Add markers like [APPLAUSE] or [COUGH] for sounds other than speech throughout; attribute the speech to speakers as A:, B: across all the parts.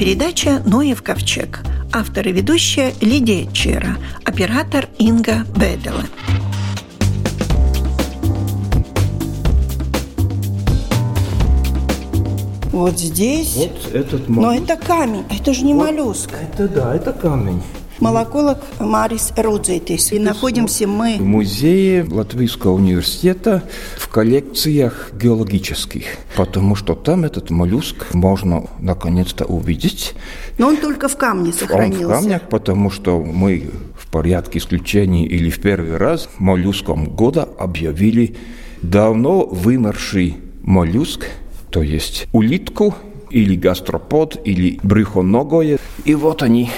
A: передача «Ноев ковчег». Автор и ведущая Лидия Чера, оператор Инга Бедела. Вот здесь.
B: Вот этот
A: Но
B: моллюск.
A: это камень, это же не
B: Вот
A: моллюск.
B: Это да, это камень.
A: Молоколог Марис Рудзейтис. И находимся
B: В
A: мы...
B: музее Латвийского университета в коллекциях геологических, потому что там этот моллюск можно наконец-то увидеть.
A: Но он только в камне
B: Он
A: сохранился.
B: в камнях, потому что мы в порядке исключений или в первый раз моллюском года объявили давно вымерший моллюск, то есть улитку или гастропод, или брюхоногое. И вот они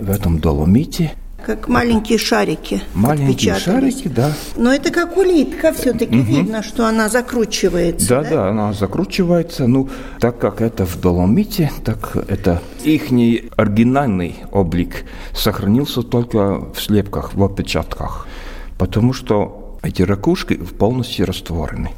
B: в этом доломите,
A: Как маленькие шарики.
B: маленькие шарики, да.
A: Но это как улитка, все-таки видно, что она закручивается.
B: Да, да, она закручивается. Ну, так как это в Доломите, так это ихний оригинальный облик сохранился только в слепках, в отпечатках. Потому что эти ракушки полностью растворены.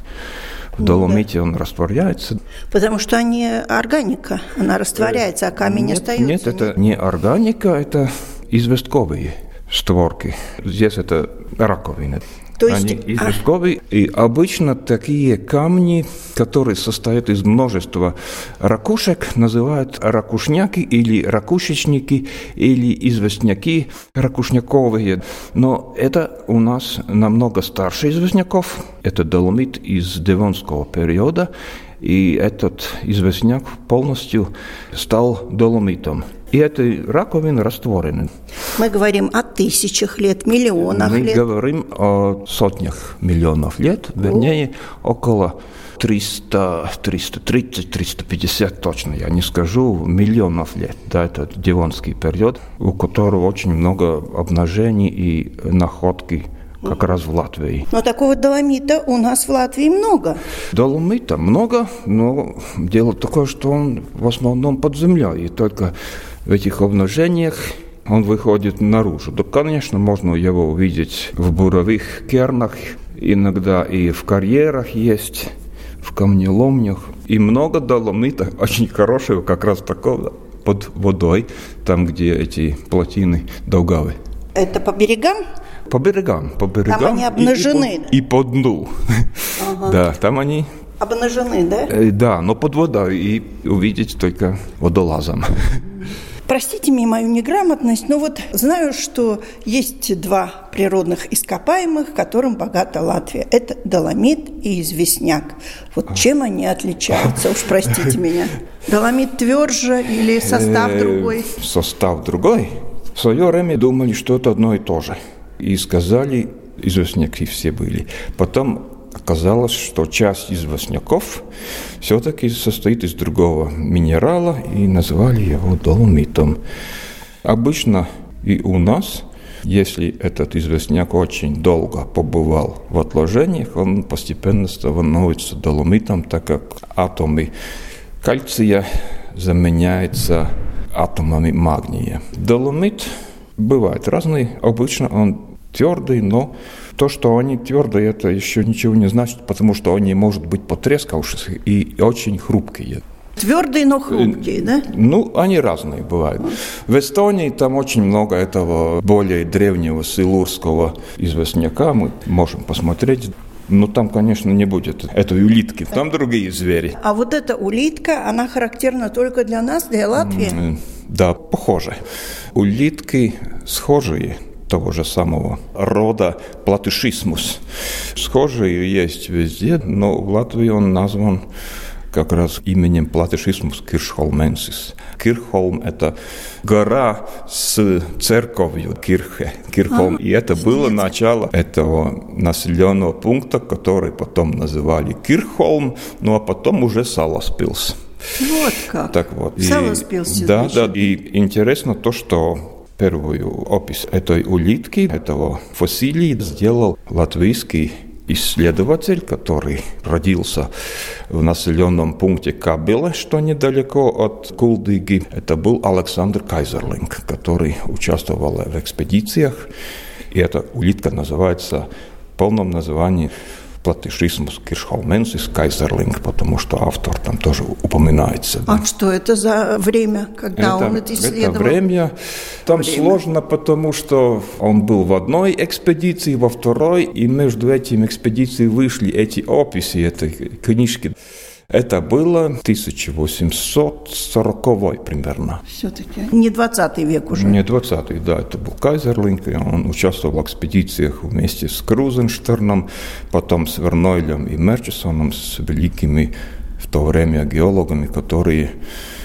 B: В Доломите он растворяется.
A: Потому что они органика, она растворяется, а камень
B: нет,
A: остается.
B: Нет, это не органика, это известковые створки. Здесь это раковины.
A: То есть,
B: Они
A: а-
B: известковые. И обычно такие камни, которые состоят из множества ракушек, называют ракушняки или ракушечники, или известняки ракушняковые. Но это у нас намного старше известняков. Это доломит из Девонского периода. И этот известняк полностью стал доломитом. И эти раковины растворены.
A: Мы говорим о тысячах лет, миллионах
B: Мы
A: лет.
B: говорим о сотнях миллионов лет, вернее, около 300, 330, 350 точно, я не скажу, миллионов лет. Да, это Девонский период, у которого очень много обнажений и находки как раз в Латвии.
A: Но такого доломита у нас в Латвии много.
B: Доломита много, но дело такое, что он в основном под землей, и только в этих обнажениях он выходит наружу. Да, конечно, можно его увидеть в буровых кернах, иногда и в карьерах есть, в камнеломнях. И много доломита, [LAUGHS] очень хорошего, как раз такого, под водой, там, где эти плотины долгавы.
A: Это по берегам?
B: По берегам, по берегам.
A: они
B: и- и
A: обнажены.
B: по- И, по дну. Да, там они
A: Обнажены, да?
B: Э, Да, но под водой и увидеть только водолазом.
A: Простите мне мою неграмотность, но вот знаю, что есть два природных ископаемых, которым богата Латвия. Это доломит и известняк. Вот чем они отличаются, уж простите меня. Доломит тверже или состав
B: Э,
A: другой?
B: Состав другой. В свое время думали, что это одно и то же. И сказали, известняки все были. Потом оказалось, что часть известняков все-таки состоит из другого минерала, и назвали его доломитом. Обычно и у нас, если этот известняк очень долго побывал в отложениях, он постепенно становится доломитом, так как атомы кальция заменяются атомами магния. Доломит бывает разный. Обычно он твердый, но то, что они твердые, это еще ничего не значит, потому что они, может быть, потрескавшиеся и очень хрупкие.
A: Твердые, но хрупкие, да?
B: Ну, они разные бывают. В Эстонии там очень много этого более древнего силурского известняка. Мы можем посмотреть. Но там, конечно, не будет этой улитки. Там другие звери.
A: А вот эта улитка, она характерна только для нас, для Латвии?
B: М, Да, похоже. Улитки схожие того же самого рода платышисмус. Схожие есть везде, но в Латвии он назван как раз именем платышисмус Киршхолменсис. Кирхолм – это гора с церковью Кирхе, Кирхолм. И это было начало этого населенного пункта, который потом называли Кирхолм, ну а потом уже Саласпилс.
A: Вот как.
B: Так вот.
A: Саласпилсе,
B: Да, да. И интересно то, что первую опись этой улитки, этого фасилии сделал латвийский исследователь, который родился в населенном пункте Кабеле, что недалеко от Кулдыги. Это был Александр Кайзерлинг, который участвовал в экспедициях. И эта улитка называется в полном названии платишисмус Киршхолменсис, Кайзерлинг, потому что автор там тоже упоминается.
A: Да. А что это за время, когда это, он это исследовал?
B: Это время, там время. сложно, потому что он был в одной экспедиции, во второй, и между этими экспедициями вышли эти описи этой книжки. Это было 1840 примерно.
A: Все-таки не 20 век уже.
B: Не 20 да, это был Кайзерлинг, и он участвовал в экспедициях вместе с Крузенштерном, потом с Вернойлем и Мерчисоном, с великими в то время геологами, которые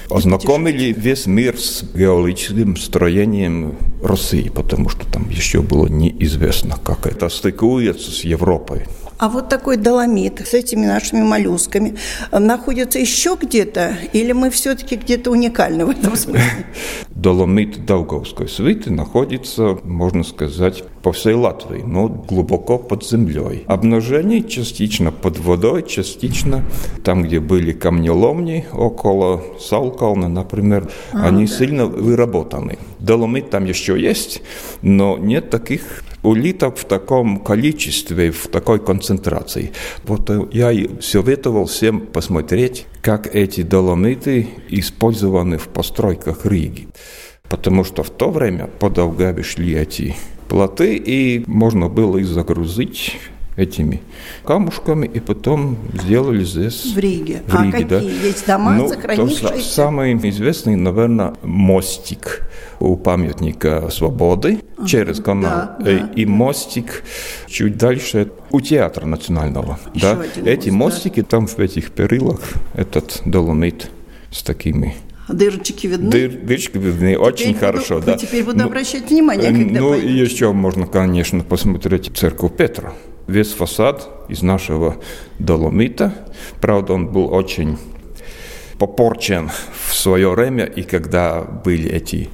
B: ознакомили весь мир с геологическим строением России, потому что там еще было неизвестно, как это стыкуется с Европой.
A: А вот такой доломит с этими нашими моллюсками находится еще где-то? Или мы все-таки где-то уникальны в этом смысле? [LAUGHS]
B: Доломит Даугавской свиты находится, можно сказать, по всей Латвии, но глубоко под землей. Обнажение частично под водой, частично там, где были камнеломни около Саулкална, например, а, они да. сильно выработаны. Доломит там еще есть, но нет таких улиток в таком количестве, в такой концентрации. Вот я советовал всем посмотреть, как эти доломиты использованы в постройках Риги. Потому что в то время по Долгаве шли эти плоты, и можно было их загрузить этими камушками, и потом сделали здесь...
A: В Риге.
B: В Риге
A: а да. какие есть дома, ну, сохранившиеся?
B: Самый известный, наверное, мостик у памятника свободы ага, через канал. Да, да, и мостик чуть дальше у театра национального. Еще да. Эти мост, мостики да. там в этих перилах, этот доломит с такими
A: Дырочки видны?
B: Дыр, дырочки видны, теперь очень буду, хорошо, да.
A: Теперь буду ну, обращать внимание, когда
B: Ну, и еще можно, конечно, посмотреть церковь Петра весь фасад из нашего доломита. Правда, он был очень попорчен в свое время, и когда были эти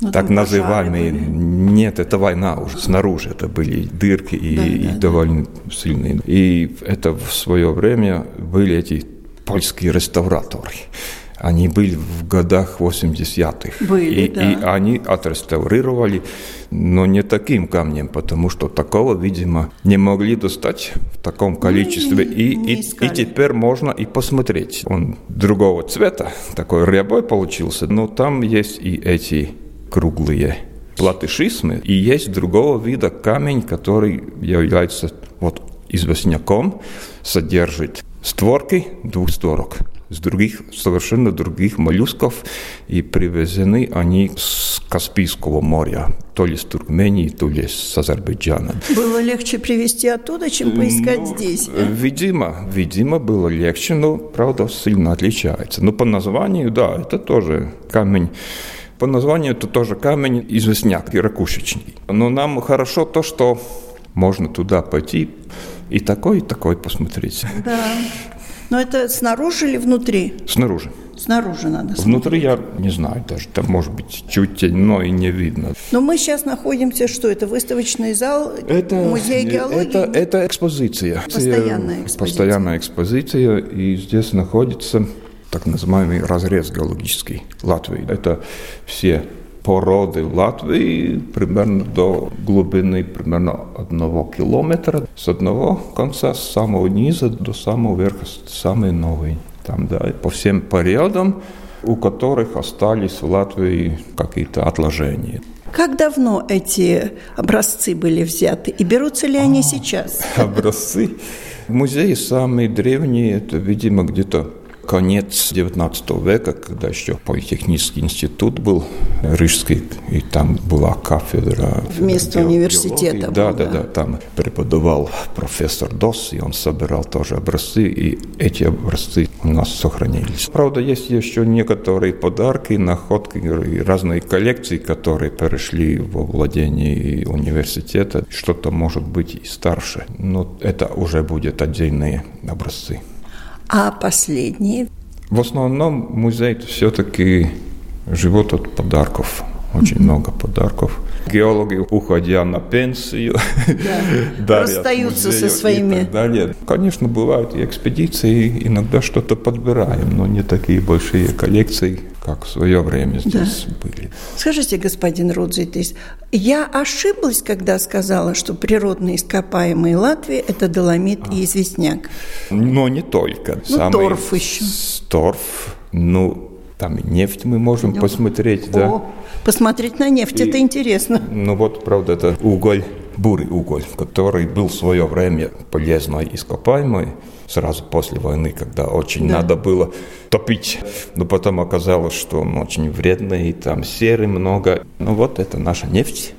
B: ну, так называемые... Нет, это война уже. Снаружи это были дырки и, да, и да, довольно да. сильные. И это в свое время были эти польские реставраторы. Они были в годах 80-х.
A: Были,
B: и,
A: да.
B: и они отреставрировали, но не таким камнем, потому что такого, видимо, не могли достать в таком количестве. Ну, и, и, и теперь можно и посмотреть. Он другого цвета, такой рябой получился, но там есть и эти круглые платышисмы, и есть другого вида камень, который является вот известняком, содержит створки двух створок с других, совершенно других моллюсков, и привезены они с Каспийского моря, то ли с Туркмении, то ли с Азербайджана.
A: Было легче привезти оттуда, чем поискать ну, здесь?
B: Видимо, видимо, было легче, но, правда, сильно отличается. Но по названию, да, это тоже камень по названию это тоже камень известняк, ракушечный. Но нам хорошо то, что можно туда пойти и такой, и такой посмотреть.
A: Да. Но это снаружи или внутри?
B: Снаружи.
A: Снаружи надо
B: смотреть. Внутри я не знаю даже, там может быть чуть темно и не видно.
A: Но мы сейчас находимся, что это, выставочный зал, это, музей геологии?
B: Это, это экспозиция.
A: Постоянная экспозиция.
B: Постоянная экспозиция, и здесь находится так называемый разрез геологический Латвии. Это все породы в Латвии примерно до глубины примерно одного километра. С одного конца, с самого низа до самого верха, самый новый. Там, да, по всем периодам, у которых остались в Латвии какие-то отложения.
A: Как давно эти образцы были взяты? И берутся ли они а, сейчас? [LAUGHS]
B: Образцы? Музеи самые древние, это, видимо, где-то конец XIX века, когда еще Политехнический институт был Рижский, и там была кафедра.
A: Вместо университета.
B: Да, был, да, да, да, там преподавал профессор Дос, и он собирал тоже образцы, и эти образцы у нас сохранились. Правда, есть еще некоторые подарки, находки, разные коллекции, которые перешли во владение университета. Что-то может быть и старше, но это уже будет отдельные образцы.
A: А последние?
B: В основном музей все-таки живет от подарков. Очень много подарков. Геологи, уходя на пенсию,
A: да. [LAUGHS] расстаются со своими...
B: Далее. Конечно, бывают и экспедиции, иногда что-то подбираем, но не такие большие коллекции, как в свое время здесь да. были.
A: Скажите, господин Рудзитис, я ошиблась, когда сказала, что природные ископаемые Латвии – это доломит а. и известняк?
B: Но не только.
A: Ну, Самый торф еще.
B: Торф, ну, там нефть мы можем Идем. посмотреть, О, да.
A: Посмотреть на нефть, и, это интересно.
B: Ну вот, правда, это уголь, бурый уголь, который был в свое время полезной ископаемой сразу после войны, когда очень да. надо было топить. Но потом оказалось, что он очень вредный, и там серы много. Ну вот это наша нефть.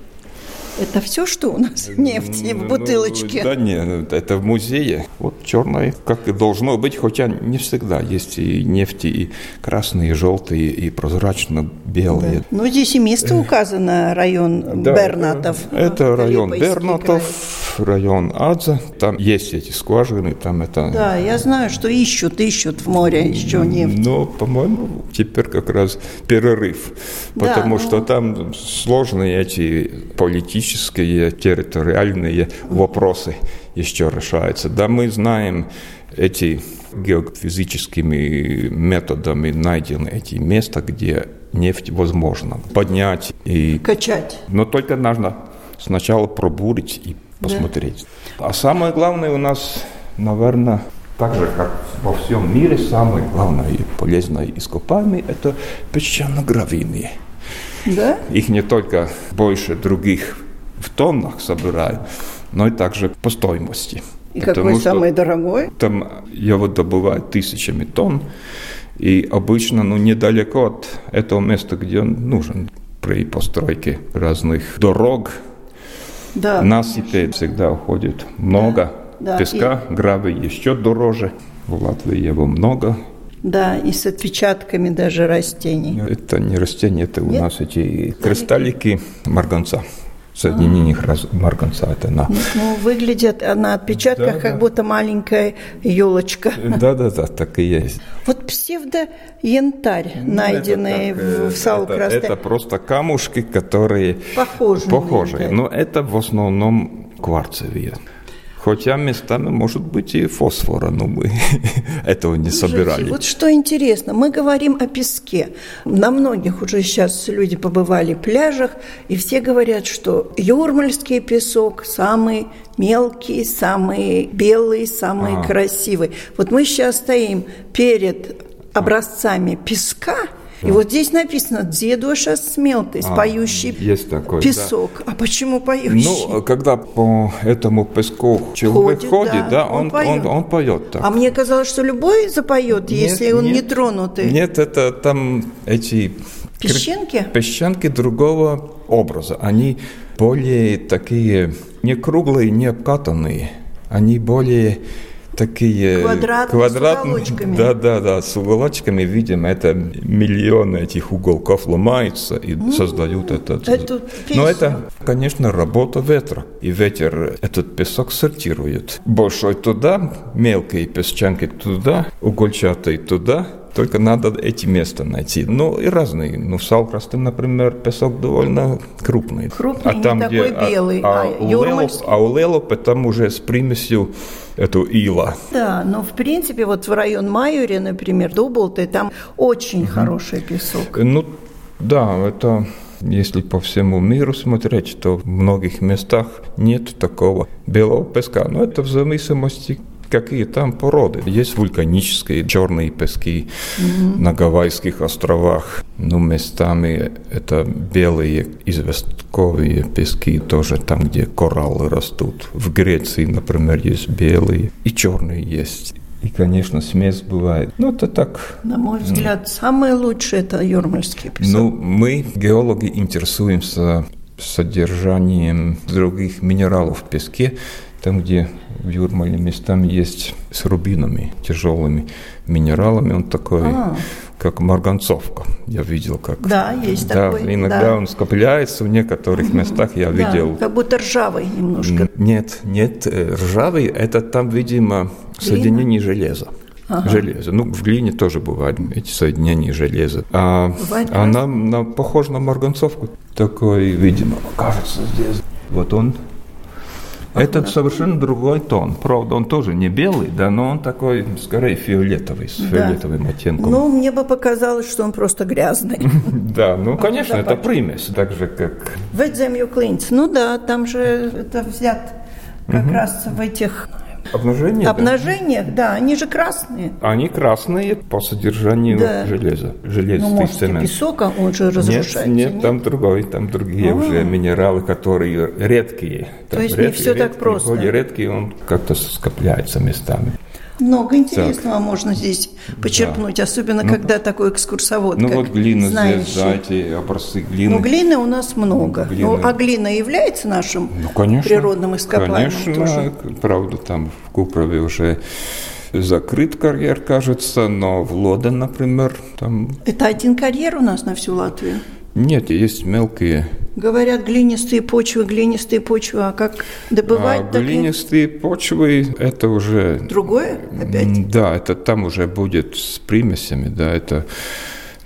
A: Это все, что у нас нефти в ну, бутылочке?
B: Ну, да нет, это в музее. Вот черное, как и должно быть, хотя не всегда. Есть и нефти, и красные, и желтые, и прозрачно-белые. Да.
A: Ну, здесь и место указано, район да, Бернатов.
B: Это район Бернатов, край. район Адза. Там есть эти скважины, там это...
A: Да, я знаю, что ищут, ищут в море еще нефть.
B: Но, по-моему, теперь как раз перерыв. Потому да, что ну... там сложные эти политические политические, территориальные вопросы еще решаются. Да, мы знаем эти геофизическими методами найдены эти места, где нефть возможно поднять и...
A: Качать.
B: Но только нужно сначала пробурить и посмотреть. Да. А самое главное у нас, наверное, так же, как во всем мире, самое главное и полезное ископаемое – это песчано-гравийные.
A: Да?
B: Их не только больше других в тоннах собираю, но и также по стоимости.
A: И какой самый дорогой?
B: Там его добывают тысячами тонн, и обычно ну, недалеко от этого места, где он нужен при постройке разных дорог, да. насыпей всегда уходит много да. Песка, и... гравы еще дороже. В Латвии его много,
A: да, и с отпечатками даже растений.
B: Это не растения, это Нет? у нас эти кристаллики марганца соединениях марганца. Это на...
A: Ну, выглядит на отпечатках, да, как да. будто маленькая елочка.
B: Да-да-да, так и есть.
A: Вот псевдо-янтарь, ну, найденный так, в, в Салкрасте.
B: Это, это просто камушки, которые
A: похожи.
B: похожи. Но это в основном кварцевые. Хотя местами может быть и фосфора, но мы [LAUGHS] этого не собирали.
A: Вот что интересно, мы говорим о песке. На многих уже сейчас люди побывали пляжах, и все говорят, что юрмальский песок самый мелкий, самый белый, самый а. красивый. Вот мы сейчас стоим перед образцами песка – и вот здесь написано «Дзедоша смелтый, а, поющий есть такой, песок». Да. А почему поющий?
B: Ну, когда по этому песку человек ходит, ходит да, да, он, он, поет. Он, он поет так.
A: А мне казалось, что любой запоет, нет, если он нет, не тронутый.
B: Нет, это там эти...
A: Песчинки?
B: Песчинки другого образа. Они более такие не круглые, не обкатанные. Они более такие
A: квадратные, квадратные с уголочками.
B: Да, да, да, с уголочками, видим, это миллионы этих уголков ломаются и mm, создают этот. Эту Но это, конечно, работа ветра. И ветер этот песок сортирует. Большой туда, мелкие песчанки туда, угольчатые туда, только надо эти места найти. Ну, и разные. Ну, в Салкрасте, например, песок довольно крупный.
A: Крупный, а там, не где, такой белый.
B: А, а, а, у Лелоп, а у Лелопа там уже с примесью эту ила.
A: Да, но в принципе вот в район Майори, например, Дуболты, там очень угу. хороший песок.
B: Ну, да, это если по всему миру смотреть, то в многих местах нет такого белого песка. Но это в зависимости какие там породы. Есть вулканические черные пески mm-hmm. на Гавайских островах. Но местами это белые известковые пески, тоже там, где кораллы растут. В Греции, например, есть белые и черные есть. И, конечно, смесь бывает. Ну, это так.
A: На мой взгляд, самое лучшее – это юрмальский песок.
B: Ну, мы, геологи, интересуемся содержанием других минералов в песке, там, где в Юрмале местами есть с рубинами, тяжелыми минералами. Он такой, а. как марганцовка. Я видел, как...
A: Да, есть да, такой.
B: Иногда да. он скопляется в некоторых местах, я да, видел.
A: как будто ржавый немножко.
B: Нет, нет, э, ржавый, это там, видимо, соединение железа. ага. железа. Ну, в глине тоже бывают эти соединения железа. А бывает она, она похожа на марганцовку. Такой, видимо, кажется здесь. Вот он это совершенно другой тон. Правда, он тоже не белый, да, но он такой, скорее, фиолетовый, с да. фиолетовым оттенком.
A: Ну, мне бы показалось, что он просто грязный. [LAUGHS]
B: Да, ну, конечно, это примесь, так же, как...
A: Ведземью клинц. Ну да, там же это взят как раз в этих
B: Обнажения?
A: Обнажениях, да. да, они же красные.
B: Они красные по содержанию да. железа, железистый
A: ну, может, цемент. песок, а он же разрушается.
B: Нет, нет, там другой, там другие А-а-а. уже минералы, которые редкие.
A: То есть редкие, не все редкие, так просто.
B: Редкие, он как-то скопляется местами.
A: Много интересного так. можно здесь почерпнуть, да. особенно ну, когда такой экскурсовод.
B: Ну вот глина знающий. здесь, знаете, образцы глины.
A: Ну глины у нас много. Глины. Ну, а глина является нашим ну, конечно, природным ископаемым
B: Конечно, тоже? правда, там в Купрове уже закрыт карьер, кажется, но в Лоде, например, там...
A: Это один карьер у нас на всю Латвию?
B: Нет, есть мелкие
A: Говорят, глинистые почвы, глинистые почвы, а как добывать?
B: А, глинистые почвы – это уже…
A: Другое опять?
B: Да, это там уже будет с примесями, да, это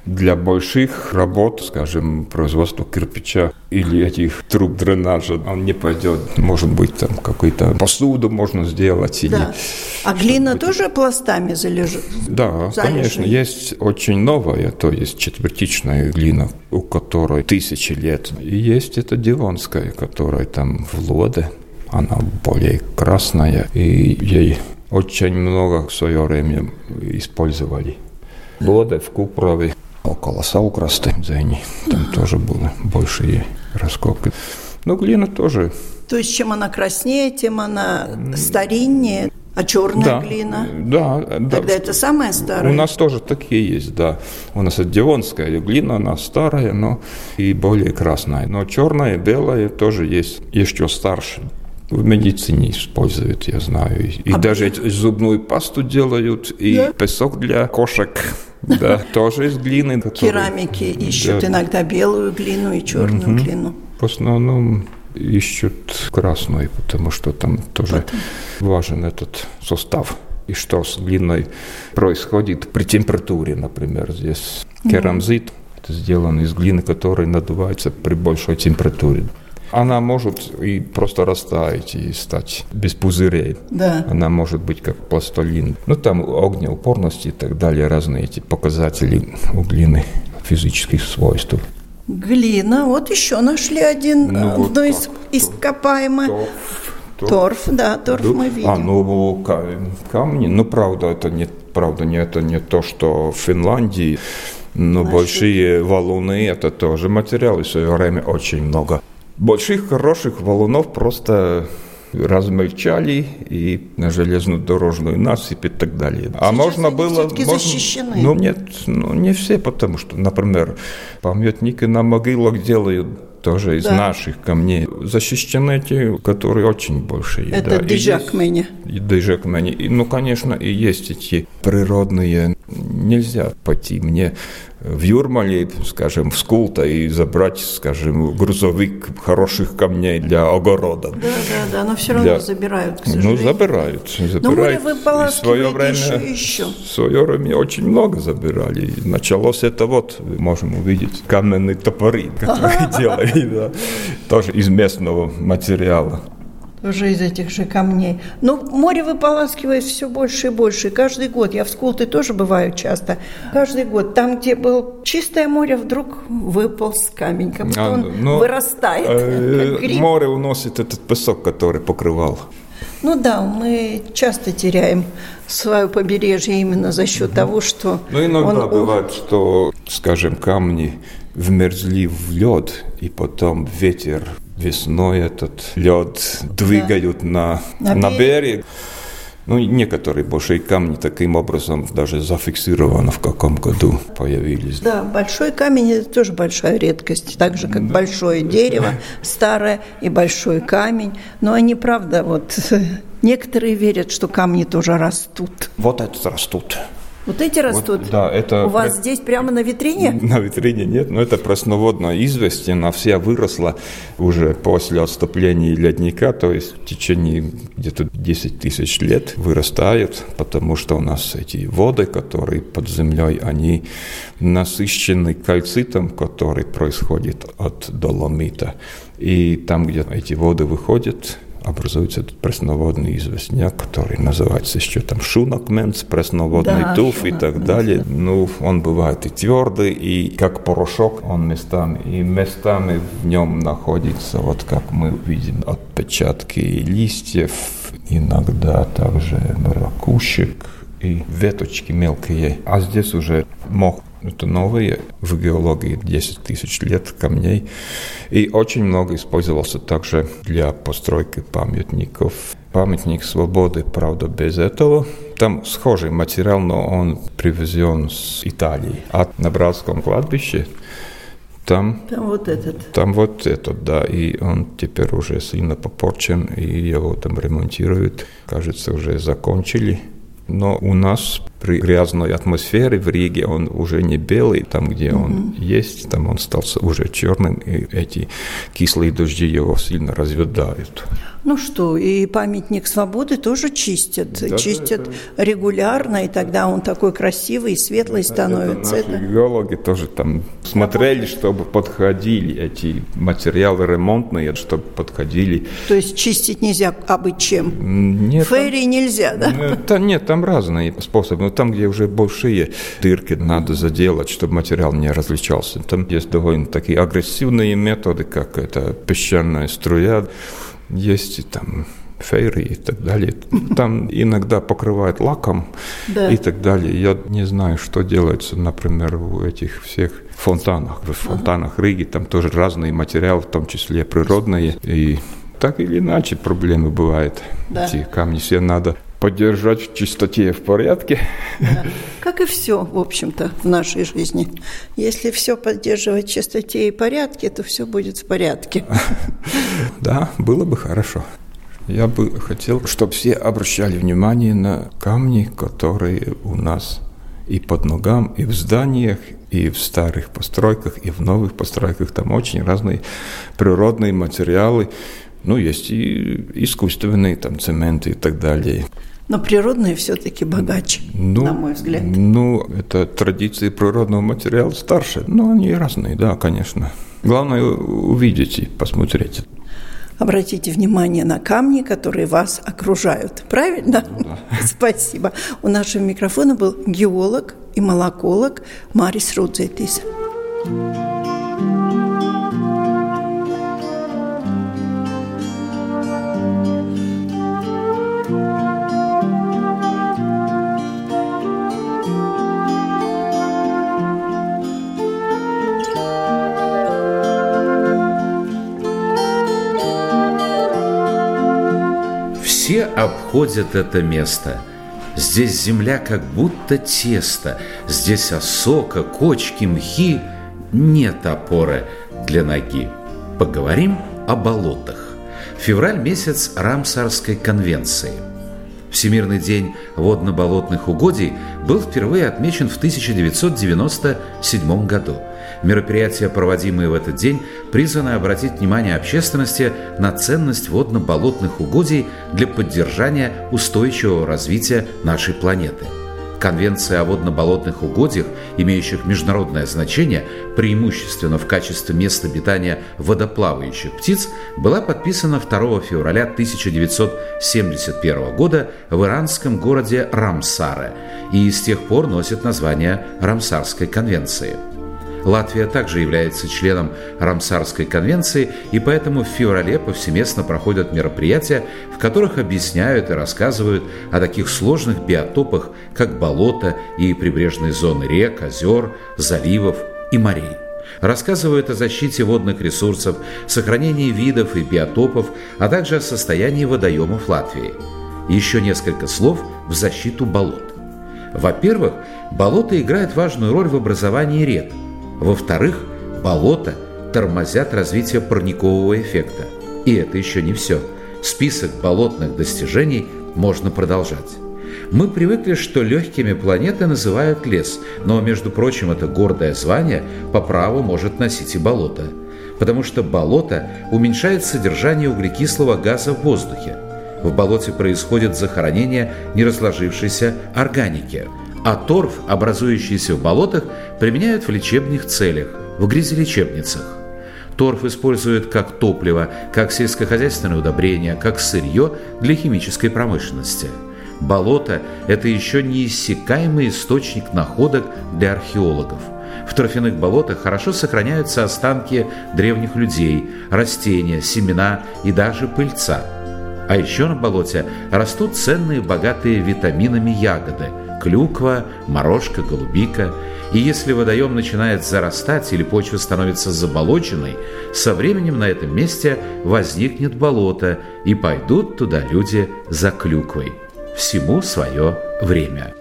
B: для больших работ, скажем, производства кирпича или этих труб дренажа, он не пойдет. Может быть, там какую-то посуду можно сделать. Или
A: да. А глина тоже пластами залежит?
B: Да, залежит. конечно. Есть очень новая, то есть четвертичная глина, у которой тысячи лет. И есть эта дивонская, которая там в Лоде. Она более красная, и ей очень много в свое время использовали. Лоде в Купрове около Саукрасты, Зени. Там тоже были большие раскопки. Но глина тоже.
A: То есть чем она краснее, тем она стариннее. А черная
B: да,
A: глина?
B: Да,
A: да. Тогда это самая старая?
B: У нас тоже такие есть, да. У нас это девонская глина, она старая, но и более красная. Но черная, белая тоже есть еще старше. В медицине используют, я знаю. И а даже зубную пасту делают, и да? песок для кошек. [LAUGHS] Да, тоже из глины.
A: Керамики ищут иногда белую глину и черную глину.
B: В основном ищут красную, потому что там тоже важен этот состав. И что с глиной происходит при температуре, например, здесь керамзит. Это сделано из глины, которая надувается при большой температуре. Она может и просто растаять и стать без пузырей.
A: Да.
B: Она может быть как пластолин. Ну, там огнеупорность и так далее, разные эти показатели у глины физических свойств.
A: Глина, вот еще нашли один, ну, одно вот из ископаемое. Торф, торф, да, торф мы видим.
B: А, ну, камни, ну, правда, это не, правда, не, это не то, что в Финляндии, но Нашли. большие валуны, это тоже материалы в свое время очень много. Больших хороших валунов просто размельчали и на железную дорожную насыпь и так далее.
A: А Сейчас а можно было... Можно, защищены.
B: Ну нет, ну не все, потому что, например, памятники на могилах делают тоже из да. наших камней. Защищены те, которые очень большие.
A: Это да. дежакмени.
B: Дежакмени. Ну, конечно, и есть эти природные. Нельзя пойти мне в Юрмале, скажем, в Скулта и забрать, скажем, грузовик хороших камней для огорода.
A: Да, да, да, но все равно для... забирают, к
B: Ну, забирают. забирают.
A: Но вы в свое время, еще, еще.
B: В свое время очень много забирали. Началось это вот, можем увидеть, каменные топоры, которые [LAUGHS] делали, да, тоже из местного материала
A: уже из этих же камней. Но море выполаскивает все больше и больше. каждый год, я в Скулты тоже бываю часто, каждый год, там, где был чистое море, вдруг выполз камень, как будто а, он ну, вырастает.
B: Э, море уносит этот песок, который покрывал.
A: Ну да, мы часто теряем свое побережье именно за счет угу. того, что...
B: Ну иногда он... бывает, что, скажем, камни вмерзли в лед, и потом ветер весной этот лед двигают да. на, на, на берег. Ну, некоторые большие камни таким образом даже зафиксированы, в каком году появились.
A: Да, большой камень – это тоже большая редкость, так же, как да. большое дерево старое и большой камень. Но они, правда, вот [LAUGHS] некоторые верят, что камни тоже растут.
B: Вот это растут.
A: Вот эти растут?
B: Вот, да, это...
A: У вас здесь прямо на витрине? [LAUGHS]
B: На витрине нет, но это пресноводная известь, она вся выросла уже после отступления ледника, то есть в течение где-то 10 тысяч лет вырастают, потому что у нас эти воды, которые под землей, они насыщены кальцитом, который происходит от доломита. И там, где эти воды выходят, образуется этот пресноводный известняк, который называется еще там шунокменц, пресноводный да, туф и так далее. Ну, он бывает и твердый, и как порошок он местами, и местами в нем находится, вот как мы видим, отпечатки листьев, иногда также ракушек и веточки мелкие. А здесь уже мох это новые в геологии 10 тысяч лет камней. И очень много использовался также для постройки памятников. Памятник свободы, правда, без этого. Там схожий материал, но он привезен с Италии. А на Братском кладбище там,
A: там вот этот.
B: Там вот этот, да. И он теперь уже сильно попорчен, и его там ремонтируют. Кажется, уже закончили. Но у нас при грязной атмосфере в Риге он уже не белый, там, где mm-hmm. он есть, там он стал уже черным, и эти кислые дожди его сильно разведают.
A: Ну что, и памятник свободы тоже чистят, да, чистят да, регулярно, и тогда он такой красивый и светлый становится.
B: Это наши геологи тоже там смотрели, чтобы подходили эти материалы ремонтные, чтобы подходили.
A: То есть чистить нельзя абы чем? Нет. Фейри там, нельзя, да?
B: Это, нет, там разные способы. Но там, где уже большие дырки надо заделать, чтобы материал не различался. Там есть довольно такие агрессивные методы, как это песчаная струя, есть там фейры и так далее. Там иногда покрывают лаком да. и так далее. Я не знаю, что делается, например, в этих всех фонтанах. В фонтанах. Риги там тоже разные материалы, в том числе природные. И так или иначе проблемы бывают. Да. Эти камни все надо поддержать в чистоте и в порядке.
A: Да. Как и все, в общем-то, в нашей жизни. Если все поддерживать в чистоте и порядке, то все будет в порядке. [LAUGHS]
B: Да, было бы хорошо. Я бы хотел, чтобы все обращали внимание на камни, которые у нас и под ногам, и в зданиях, и в старых постройках, и в новых постройках. Там очень разные природные материалы. Ну, есть и искусственные, там, цементы и так далее.
A: Но природные все-таки богаче, ну, на мой взгляд.
B: Ну, это традиции природного материала старше. Но они разные, да, конечно. Главное увидеть и посмотреть.
A: Обратите внимание на камни, которые вас окружают. Правильно? Ну, да. [LAUGHS] Спасибо. У нашего микрофона был геолог и молоколог Марис Рудзетис.
C: Все обходят это место. Здесь земля как будто тесто, здесь осока, кочки, мхи, нет опоры для ноги. Поговорим о болотах. Февраль месяц Рамсарской конвенции. Всемирный день водно-болотных угодий был впервые отмечен в 1997 году – Мероприятия, проводимые в этот день, призваны обратить внимание общественности на ценность водно-болотных угодий для поддержания устойчивого развития нашей планеты. Конвенция о водно-болотных угодьях, имеющих международное значение, преимущественно в качестве места обитания водоплавающих птиц, была подписана 2 февраля 1971 года в иранском городе Рамсаре и с тех пор носит название Рамсарской конвенции – Латвия также является членом Рамсарской конвенции, и поэтому в феврале повсеместно проходят мероприятия, в которых объясняют и рассказывают о таких сложных биотопах, как болота и прибрежные зоны рек, озер, заливов и морей. Рассказывают о защите водных ресурсов, сохранении видов и биотопов, а также о состоянии водоемов Латвии. Еще несколько слов в защиту болот. Во-первых, болото играет важную роль в образовании рек – во-вторых, болота тормозят развитие парникового эффекта. И это еще не все. Список болотных достижений можно продолжать. Мы привыкли, что легкими планеты называют лес, но, между прочим, это гордое звание по праву может носить и болото. Потому что болото уменьшает содержание углекислого газа в воздухе. В болоте происходит захоронение неразложившейся органики, а торф, образующийся в болотах, применяют в лечебных целях, в грязелечебницах. Торф используют как топливо, как сельскохозяйственное удобрение, как сырье для химической промышленности – Болото – это еще неиссякаемый источник находок для археологов. В торфяных болотах хорошо сохраняются останки древних людей, растения, семена и даже пыльца. А еще на болоте растут ценные, богатые витаминами ягоды – клюква, морожка, голубика. И если водоем начинает зарастать или почва становится заболоченной, со временем на этом месте возникнет болото, и пойдут туда люди за клюквой – всему свое время.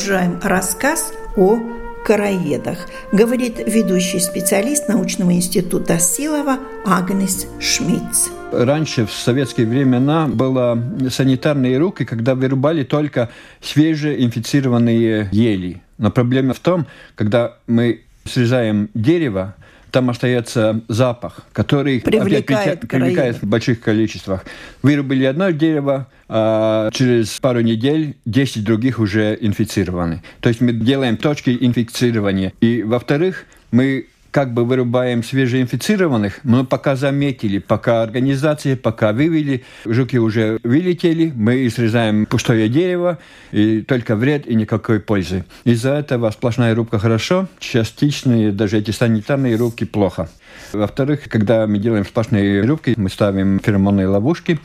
A: Продолжаем рассказ о короедах, говорит ведущий специалист научного института Силова Агнес Шмидц.
D: Раньше, в советские времена, было санитарные руки, когда вырубали только свежеинфицированные ели. Но проблема в том, когда мы срезаем дерево, там остается запах, который
A: привлекает,
D: опять, привлекает в больших количествах. Вырубили одно дерево, а через пару недель 10 других уже инфицированы. То есть мы делаем точки инфицирования. И, во-вторых, мы как бы вырубаем свежеинфицированных, мы пока заметили, пока организации, пока вывели, жуки уже вылетели, мы срезаем пустое дерево, и только вред и никакой пользы. Из-за этого сплошная рубка хорошо, частичные, даже эти санитарные рубки плохо. Во-вторых, когда мы делаем сплошные рубки, мы ставим феромонные ловушки,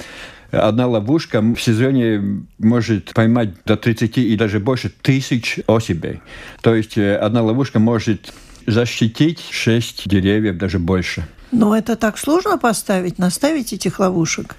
D: Одна ловушка в сезоне может поймать до 30 и даже больше тысяч особей. То есть э, одна ловушка может защитить шесть деревьев, даже больше.
A: Но это так сложно поставить, наставить этих ловушек?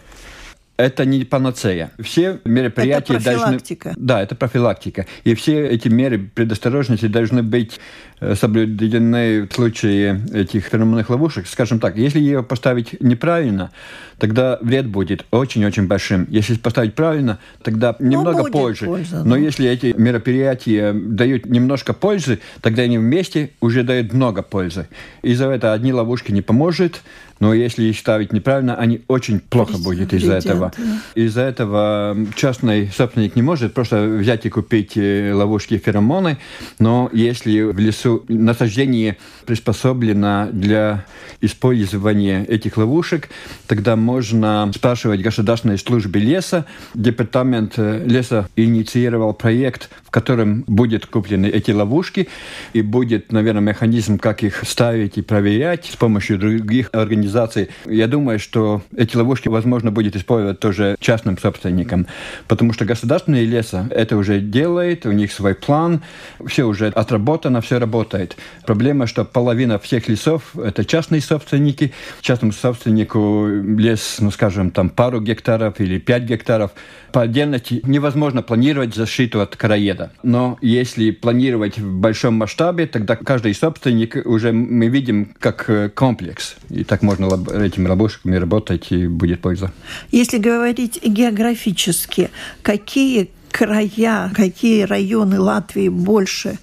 D: Это не панацея. Все мероприятия
A: это профилактика.
D: должны... Да, это профилактика. И все эти меры предосторожности должны быть Э, соблюдены в случае этих феромонных ловушек. Скажем так, если ее поставить неправильно, тогда вред будет очень-очень большим. Если поставить правильно, тогда немного ну, пользы. Польза, Но если эти мероприятия дают немножко пользы, тогда они вместе уже дают много пользы. Из-за этого одни ловушки не поможет, но если их ставить неправильно, они очень плохо будет из-за этого. Из-за этого частный собственник не может просто взять и купить э, ловушки феромоны, но если в лесу насаждение приспособлено для использования этих ловушек, тогда можно спрашивать государственной службе леса. Департамент э, леса инициировал проект, в котором будут куплены эти ловушки, и будет, наверное, механизм, как их ставить и проверять с помощью других организаций. Я думаю, что эти ловушки, возможно, будет использовать тоже частным собственникам, потому что государственные леса это уже делает, у них свой план, все уже отработано, все работает. Проблема, что половина всех лесов – это частные собственники. Частному собственнику лес, ну, скажем, там пару гектаров или пять гектаров. По отдельности невозможно планировать защиту от короеда. Но если планировать в большом масштабе, тогда каждый собственник уже мы видим как э, комплекс. И так можно этими ловушками работать, и будет польза.
A: Если говорить географически, какие края, какие районы Латвии больше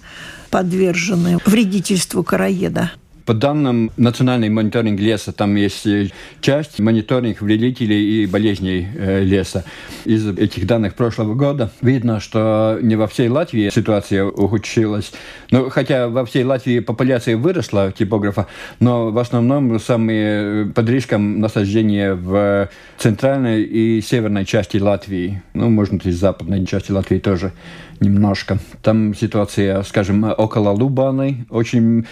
A: подвержены вредительству короеда?
D: По данным Национальный мониторинг леса, там есть э, часть мониторинг вредителей и болезней э, леса. Из этих данных прошлого года видно, что не во всей Латвии ситуация ухудшилась. Но, хотя во всей Латвии популяция выросла типографа, но в основном самые э, под риском насаждения в центральной и северной части Латвии. Ну, может, и западной части Латвии тоже немножко. Там ситуация, скажем, около Лубаны. Очень...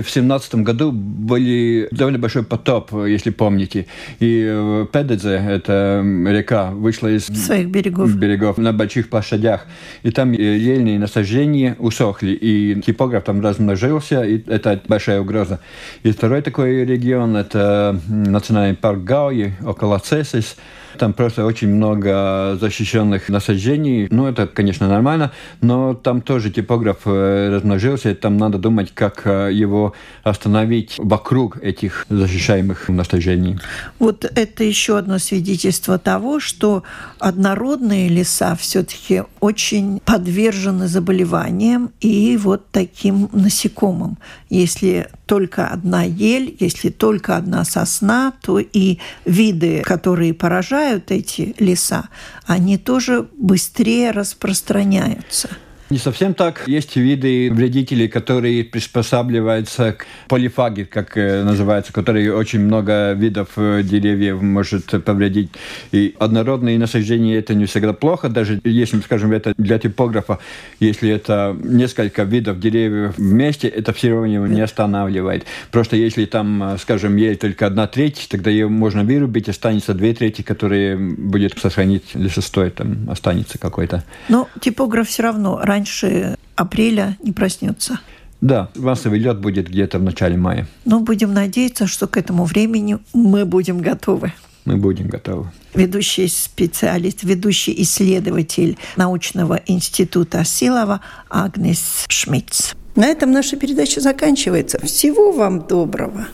D: В 2017 году были довольно большой потоп, если помните. И э, Педедзе, это река, вышла из
A: своих берегов.
D: берегов на больших площадях. И там ельные насаждения усохли. И типограф там размножился, и это большая угроза. И второй такой регион, это национальный парк Гауи, около Цесис. Там просто очень много защищенных насаждений. Ну, это, конечно, нормально, но там тоже типограф э, размножился. Там надо думать, как э, его остановить вокруг этих защищаемых насаждений.
A: Вот это еще одно свидетельство того, что однородные леса все-таки очень подвержены заболеваниям и вот таким насекомым. Если только одна ель, если только одна сосна, то и виды, которые поражают эти леса, они тоже быстрее распространяются.
D: Не совсем так. Есть виды вредителей, которые приспосабливаются к полифаге, как э, называется, которые очень много видов э, деревьев может повредить. И однородные насаждения это не всегда плохо, даже если, скажем, это для типографа, если это несколько видов деревьев вместе, это все равно не останавливает. Просто если там, э, скажем, ель только одна треть, тогда ее можно вырубить, останется две трети, которые будет сохранить лесостой, там останется какой-то.
A: Но типограф все равно раньше раньше апреля не проснется.
D: Да, массовый лед будет где-то в начале мая.
A: Но будем надеяться, что к этому времени мы будем готовы.
D: Мы будем готовы.
A: Ведущий специалист, ведущий исследователь научного института Силова Агнес Шмидц. На этом наша передача заканчивается. Всего вам доброго.